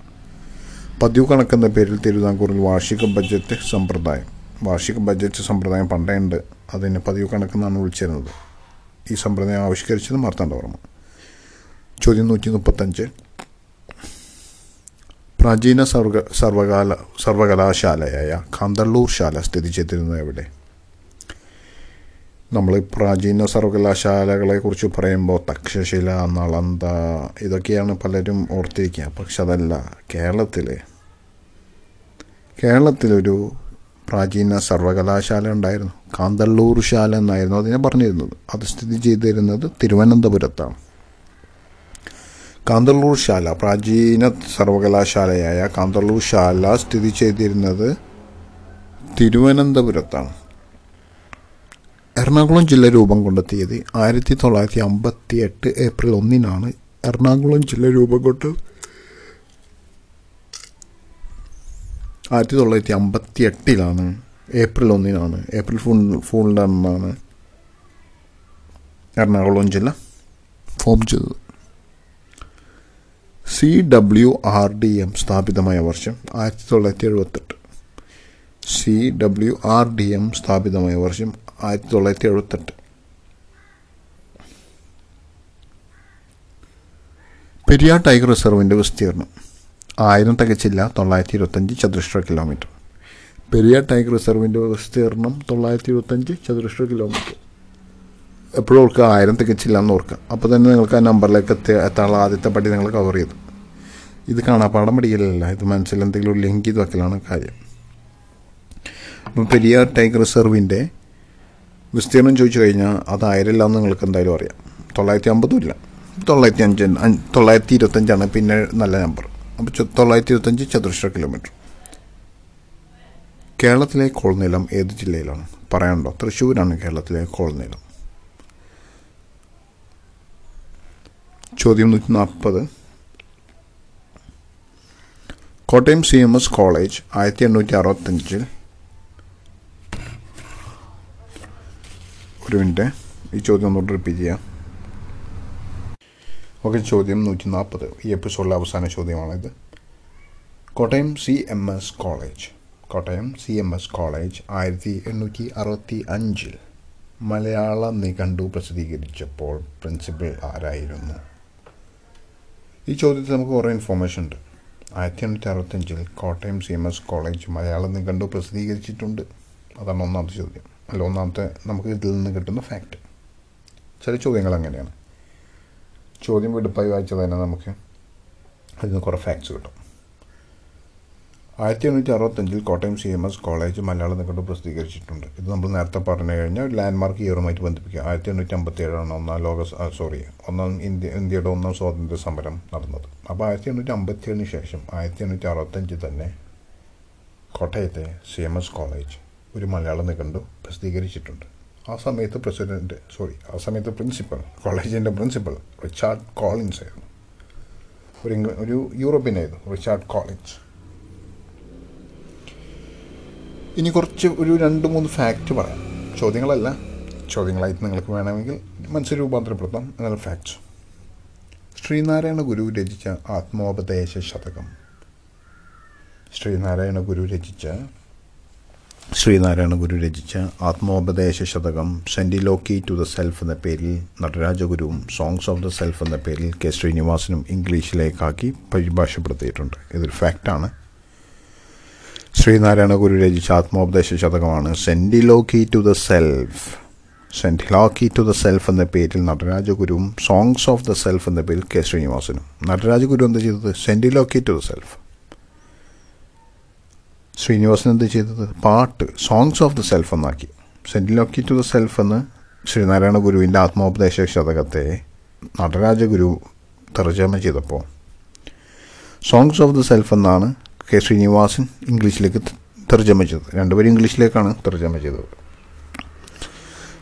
പതിവ് കണക്കെന്ന പേരിൽ തിരുവിതാംകൂറിൽ വാർഷിക ബജറ്റ് സമ്പ്രദായം വാർഷിക ബജറ്റ് സമ്പ്രദായം പണ്ടേ ഉണ്ട് അതിന് പതിവ് കണക്കെന്നാണ് വിളിച്ചിരുന്നത്. ഈ സമ്പ്രദായം ആവിഷ്കരിച്ചത് മാർത്താണ്ഡവർമ്മ. ചോദ്യം നൂറ്റി മുപ്പത്തഞ്ച് പ്രാചീന സർവ സർവകാല സർവകലാശാലയായ കാന്തള്ളൂർ ശാല സ്ഥിതി ചെയ്തിരുന്നത് എവിടെ? നമ്മൾ പ്രാചീന സർവകലാശാലകളെ കുറിച്ച് പറയുമ്പോൾ തക്ഷശില നളന്ത ഇതൊക്കെയാണ് പലരും ഓർത്തിരിക്കുക. പക്ഷെ അതല്ല കേരളത്തിൽ കേരളത്തിലൊരു പ്രാചീന സർവകലാശാല ഉണ്ടായിരുന്നു. കാന്തള്ളൂർ ശാല എന്നായിരുന്നു അതിനെ പറഞ്ഞിരുന്നത്. അത് സ്ഥിതി ചെയ്തിരുന്നത് തിരുവനന്തപുരത്താണ്. കാന്തള്ളൂർ ശാല പ്രാചീന സർവകലാശാലയായ കാന്തള്ളൂർ ശാല സ്ഥിതി ചെയ്തിരുന്നത് തിരുവനന്തപുരത്താണ്. എറണാകുളം ജില്ല രൂപം കൊണ്ട തീയതി ആയിരത്തി തൊള്ളായിരത്തി അമ്പത്തി എട്ട് ഏപ്രിൽ ഒന്നിനാണ് എറണാകുളം ജില്ല രൂപം കൊണ്ട് ആയിരത്തി തൊള്ളായിരത്തി അമ്പത്തി എട്ടിലാണ് ഏപ്രിൽ ഒന്നിനാണ് ഏപ്രിൽ ഫൂൾ ഫൂളിന്റെ അന്നാണ് എറണാകുളം ജില്ല ഫോം ചെയ്തത്. C W R D M സ്ഥാപിതമായ വർഷം ആയിരത്തി തൊള്ളായിരത്തി എഴുപത്തെട്ട് C W R D M സ്ഥാപിതമായ വർഷം ആയിരത്തി തൊള്ളായിരത്തി എഴുപത്തെട്ട് പെരിയാർ ടൈഗർ റിസർവിന്റെ വിസ്തീർണം ആയിരം തികച്ചില്ല തൊള്ളായിരത്തി ഇരുപത്തഞ്ച് ചതുരശ്ര കിലോമീറ്റർ. പെരിയാർ ടൈഗർ റിസർവിന്റെ വിസ്തീർണം തൊള്ളായിരത്തി ഇരുപത്തഞ്ച് ചതുരശ്ര കിലോമീറ്റർ. എപ്പോഴും ഓർക്കുക ആയിരം തികച്ചില്ല എന്ന് ഓർക്കുക അപ്പോൾ തന്നെ നിങ്ങൾക്ക് ആ നമ്പറിലേക്ക് എത്തി എത്താനുള്ള ആദ്യത്തെ പടി നിങ്ങൾ കവർ ചെയ്തു. ഇത് കാണാപ്പാടം പഠിക്കലല്ല ഇത് മനസ്സിൽ എന്തെങ്കിലും ലിങ്ക് ചെയ്ത് വെക്കലാണ് കാര്യം. അപ്പം പെരിയാർ ടൈഗർ റിസർവിന്റെ വിസ്തീർണം ചോദിച്ചു കഴിഞ്ഞാൽ അത് ആയിരമില്ല എന്ന് നിങ്ങൾക്ക് എന്തായാലും അറിയാം. തൊള്ളായിരത്തി അമ്പതും ഇല്ല. തൊള്ളായിരത്തി അഞ്ച് തൊള്ളായിരത്തി ഇരുപത്തഞ്ചാണ് പിന്നെ നല്ല നമ്പർ. അപ്പോൾ തൊള്ളായിരത്തി ഇരുപത്തഞ്ച് ചതുരശ്ര കിലോമീറ്റർ. കേരളത്തിലെ കോൾനിലം ഏത് ജില്ലയിലാണ്? പറയാനുണ്ടോ? തൃശ്ശൂരാണ് കേരളത്തിലെ കോൾനിലം ചോദ്യം നൂറ്റി നാൽപ്പത് Kottayam C M S college ആയിരത്തി എണ്ണൂറ്റി അറുപത്തഞ്ചിൽ ഒരു മിനിറ്റ് ഈ ചോദ്യം ഒന്നുകൂടി റിപ്പീറ്റ് ചെയ്യാം. ഓക്കെ ചോദ്യം നൂറ്റി നാൽപ്പത് ഈ എപ്പിസോഡിലെ അവസാന ചോദ്യമാണിത്. Kottayam C M S college Kottayam C M S college ആയിരത്തി എണ്ണൂറ്റി അറുപത്തി അഞ്ചിൽ മലയാള നിഘണ്ടു പ്രസിദ്ധീകരിച്ചപ്പോൾ പ്രിൻസിപ്പൽ ആരായിരുന്നു? ഈ ചോദ്യത്തിൽ നമുക്ക് കുറേ ഇൻഫോർമേഷൻ ഉണ്ട്. ആയിരത്തി എണ്ണൂറ്റി അറുപത്തഞ്ചിൽ Kottayam C M S college Malayalam നിഘണ്ടു പ്രസിദ്ധീകരിച്ചിട്ടുണ്ട്. അതാണ് ഒന്നാമത്തെ ചോദ്യം. അല്ല ഒന്നാമത്തെ നമുക്ക് ഇതിൽ നിന്ന് കിട്ടുന്ന ഫാക്റ്റ് ചില ചോദ്യങ്ങൾ അങ്ങനെയാണ്. ചോദ്യം വെടുപ്പായി വായിച്ചാൽ തന്നെ നമുക്ക് അതിൽ നിന്ന് കുറേ ഫാക്ട്സ് കിട്ടും. ആയിരത്തി എണ്ണൂറ്റി അറുപത്തഞ്ചിൽ Kottayam C M S college Malayalam നിഘണ്ടു പ്രസിദ്ധീകരിച്ചിട്ടുണ്ട്. ഇത് നമ്മൾ നേരത്തെ പറഞ്ഞു കഴിഞ്ഞാൽ ഒരു ലാൻഡ്മാർക്ക് ഇയറുമായിട്ട് ബന്ധിപ്പിക്കുക. ആയിരത്തി എണ്ണൂറ്റി അമ്പത്തി ഏഴാണ് ഒന്നാം ലോക സോറി ഒന്നാം ഇന്ത്യ ഇന്ത്യയുടെ ഒന്നാം സ്വാതന്ത്ര്യ സമരം നടന്നത്. അപ്പോൾ ആയിരത്തി എണ്ണൂറ്റി അമ്പത്തി ഏഴിന് ശേഷം ആയിരത്തി എണ്ണൂറ്റി അറുപത്തഞ്ചിൽ തന്നെ കോട്ടയത്തെ സി എം എസ് കോളേജ് ഒരു മലയാള നിഘണ്ടു പ്രസിദ്ധീകരിച്ചിട്ടുണ്ട്. ആ സമയത്ത് പ്രസിഡന്റ് സോറി ആ സമയത്ത് പ്രിൻസിപ്പൽ കോളേജിന്റെ പ്രിൻസിപ്പൽ റിച്ചാർഡ് കോളിൻസ് ആയിരുന്നു. ഒരു ഒരു യൂറോപ്യനായിരുന്നു റിച്ചാർഡ് കോളിൻസ്. ഇനി കുറച്ച് ഒരു രണ്ട് മൂന്ന് ഫാക്റ്റ് പറയാം. ചോദ്യങ്ങളല്ല. ചോദ്യങ്ങളായിട്ട് നിങ്ങൾക്ക് വേണമെങ്കിൽ മനസ്സിൽ രൂപാന്തരപ്പെടുത്താം. എന്നാൽ ഫാക്ട്സ് ശ്രീനാരായണ ഗുരു രചിച്ച ആത്മോപദേശ ശതകം. ശ്രീനാരായണ ഗുരു രചിച്ച ശ്രീനാരായണ ഗുരു രചിച്ച Atmopadesa Satakam centiloquy to the self എന്ന പേരിൽ നടരാജഗുരുവും സോങ്സ് ഓഫ് ദ സെൽഫ് എന്ന പേരിൽ കെ ശ്രീനിവാസനും ഇംഗ്ലീഷിലേക്കാക്കി പരിഭാഷപ്പെടുത്തിയിട്ടുണ്ട്. ഇതൊരു ഫാക്റ്റാണ് ശ്രീനാരായണ ഗുരു രചിച്ച Atmopadesa ശതകമാണ് centiloquy to the self centiloquy to the self എന്ന പേരിൽ നടരാജഗുരുവും സോങ്സ് ഓഫ് ദ സെൽഫ് എന്ന പേരിൽ കെ ശ്രീനിവാസനും. നടരാജഗുരു എന്താ ചെയ്തത്? Centiloquy to the self Srinivasan എന്ത് ചെയ്തത്? പാട്ട് സോങ്സ് ഓഫ് ദ സെൽഫ് എന്നാക്കി. സെന്റിലോക്കി ടു ദ സെൽഫ് എന്ന് ശ്രീനാരായണ ഗുരുവിന്റെ ആത്മോപദേശ ശതകത്തെ നടരാജഗുരു തർജമ ചെയ്തപ്പോൾ സോങ്സ് ഓഫ് ദ സെൽഫ് എന്നാണ് കെ ശ്രീനിവാസൻ ഇംഗ്ലീഷിലേക്ക് തർജമ ചെയ്തത്. രണ്ടുപേരും ഇംഗ്ലീഷിലേക്കാണ് തർജമ ചെയ്തത്.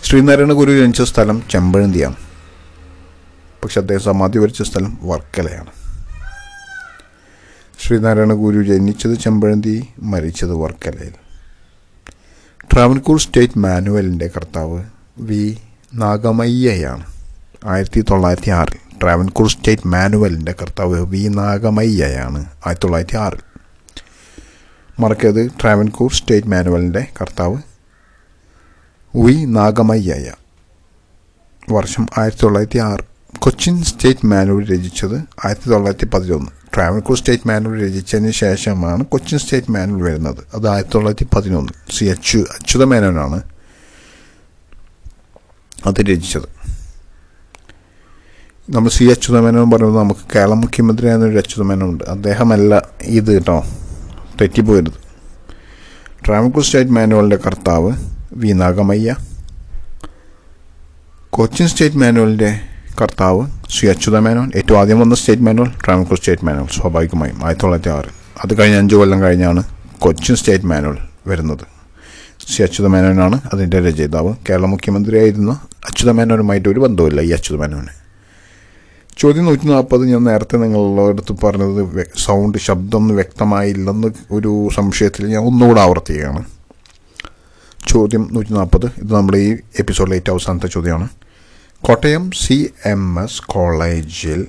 ശ്രീനാരായണ ഗുരു ജനിച്ച സ്ഥലം ചെമ്പഴന്തിയാണ്. പക്ഷെ അദ്ദേഹം സമാധി വരിച്ച സ്ഥലം വർക്കലയാണ്. ശ്രീനാരായണ ഗുരു ജനിച്ചത് ചെമ്പഴന്തി മരിച്ചത് വർക്കലയിൽ. ട്രാവൻകൂർ സ്റ്റേറ്റ് മാനുവലിന്റെ കർത്താവ് വി നാഗമയ്യയാണ്. ആയിരത്തി തൊള്ളായിരത്തി ആറിൽ ട്രാവൻകൂർ സ്റ്റേറ്റ് മാനുവലിന്റെ കർത്താവ് വി നാഗമയ്യയാണ് ആയിരത്തി തൊള്ളായിരത്തി ആറിൽ മറക്കരുത്. ട്രാവൻകൂർ സ്റ്റേറ്റ് മാനുവലിന്റെ കർത്താവ് വി നാഗമയ്യായ വർഷം ആയിരത്തി തൊള്ളായിരത്തി ആറ് കൊച്ചിൻ സ്റ്റേറ്റ് മാനുവൽ രചിച്ചത് ആയിരത്തി തൊള്ളായിരത്തി പതിനൊന്ന് ട്രാവൻകൂർ സ്റ്റേറ്റ് മാനുവൽ രചിച്ചതിന് ശേഷമാണ് കൊച്ചിൻ സ്റ്റേറ്റ് മാനുവൽ വരുന്നത്. അത് ആയിരത്തി തൊള്ളായിരത്തി പതിനൊന്ന് സി അച്യു അച്യുത മേനോനാണ് അത് രചിച്ചത്. നമ്മൾ സി അച്യുത മേനോൻ പറയുമ്പോൾ നമുക്ക് കേരള മുഖ്യമന്ത്രിയായിരുന്ന ഒരു അച്യുത ഉണ്ട്. അദ്ദേഹമല്ല ഇത് കേട്ടോ. തെറ്റിപ്പോരുത്. ട്രാവൻകൂർ സ്റ്റേറ്റ് മാനുവലിന്റെ കർത്താവ് വി നാഗമയ്യ കൊച്ചിൻ സ്റ്റേറ്റ് മാനുവലിന്റെ കർത്താവ് ശ്രീ അച്യുത മാനുവൽ ഏറ്റവും ആദ്യം വന്ന state manual Travancore state manual സ്വാഭാവികമായും ആയിരത്തി തൊള്ളായിരത്തി ആറ്. അത് കഴിഞ്ഞ് അഞ്ച് കൊല്ലം കഴിഞ്ഞാണ് കൊച്ചിൻ സ്റ്റേറ്റ് മാനുവൽ വരുന്നത്. ശ്രീ അച്യുത മേനോനാണ് അതിന്റെ രചയിതാവ്. കേരള മുഖ്യമന്ത്രിയായിരുന്ന അച്യുത മേനോനുമായിട്ട് ഒരു ബന്ധവുമില്ല ഈ അച്യുതമേനോന് ചോദ്യം നൂറ്റി നാൽപ്പത് ഞാൻ നേരത്തെ നിങ്ങളുടെ അടുത്ത് പറഞ്ഞത് സൗണ്ട് ശബ്ദം വ്യക്തമായില്ലെന്ന് ഒരു സംശയത്തിൽ ഞാൻ ഒന്നുകൂടെ ആവർത്തിക്കുകയാണ്. ചോദ്യം നൂറ്റി നാൽപ്പത് ഇത് നമ്മുടെ ഈ എപ്പിസോഡിലെ ഏറ്റവും അവസാനത്തെ ചോദ്യമാണ്. കോട്ടയം സി എം എസ് കോളേജിൽ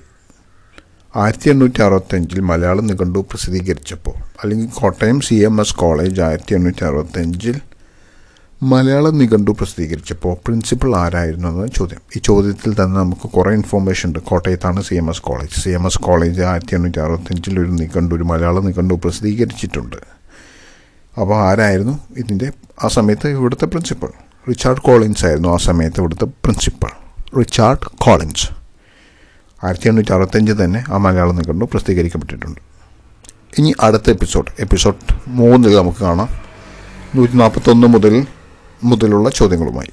ആയിരത്തി എണ്ണൂറ്റി അറുപത്തഞ്ചിൽ മലയാളം നിഘണ്ടു പ്രസിദ്ധീകരിച്ചപ്പോൾ അല്ലെങ്കിൽ Kottayam C M S college ആയിരത്തി എണ്ണൂറ്റി അറുപത്തഞ്ചിൽ മലയാളം നിഘണ്ടു പ്രസിദ്ധീകരിച്ചപ്പോൾ പ്രിൻസിപ്പൾ ആരായിരുന്നു എന്ന ചോദ്യം. ഈ ചോദ്യത്തിൽ തന്നെ നമുക്ക് കുറേ ഇൻഫോർമേഷൻ ഉണ്ട്. കോട്ടയത്താണ് C M S college C M S college ആയിരത്തി എണ്ണൂറ്റി അറുപത്തഞ്ചിൽ ഒരു നിഘണ്ടു ഒരു മലയാള നിഘണ്ടു പ്രസിദ്ധീകരിച്ചിട്ടുണ്ട്. അപ്പോൾ ആരായിരുന്നു ഇതിന്റെ ആ സമയത്ത് ഇവിടുത്തെ പ്രിൻസിപ്പൾ റിച്ചാർഡ് കോളിൻസ് ആയിരുന്നു ആ സമയത്ത് ഇവിടുത്തെ പ്രിൻസിപ്പൾ റിച്ചാർഡ് കോളിൻസ്. ആയിരത്തി എണ്ണൂറ്റി അറുപത്തഞ്ച് തന്നെ ആ മലയാള നിഘണ്ടു പ്രസിദ്ധീകരിക്കപ്പെട്ടിട്ടുണ്ട്. ഇനി അടുത്ത എപ്പിസോഡ് എപ്പിസോഡ് മൂന്നിൽ നമുക്ക് കാണാം. നൂറ്റി നാൽപ്പത്തൊന്ന് മുതൽ മുതലുള്ള ചോദ്യങ്ങളുമായി.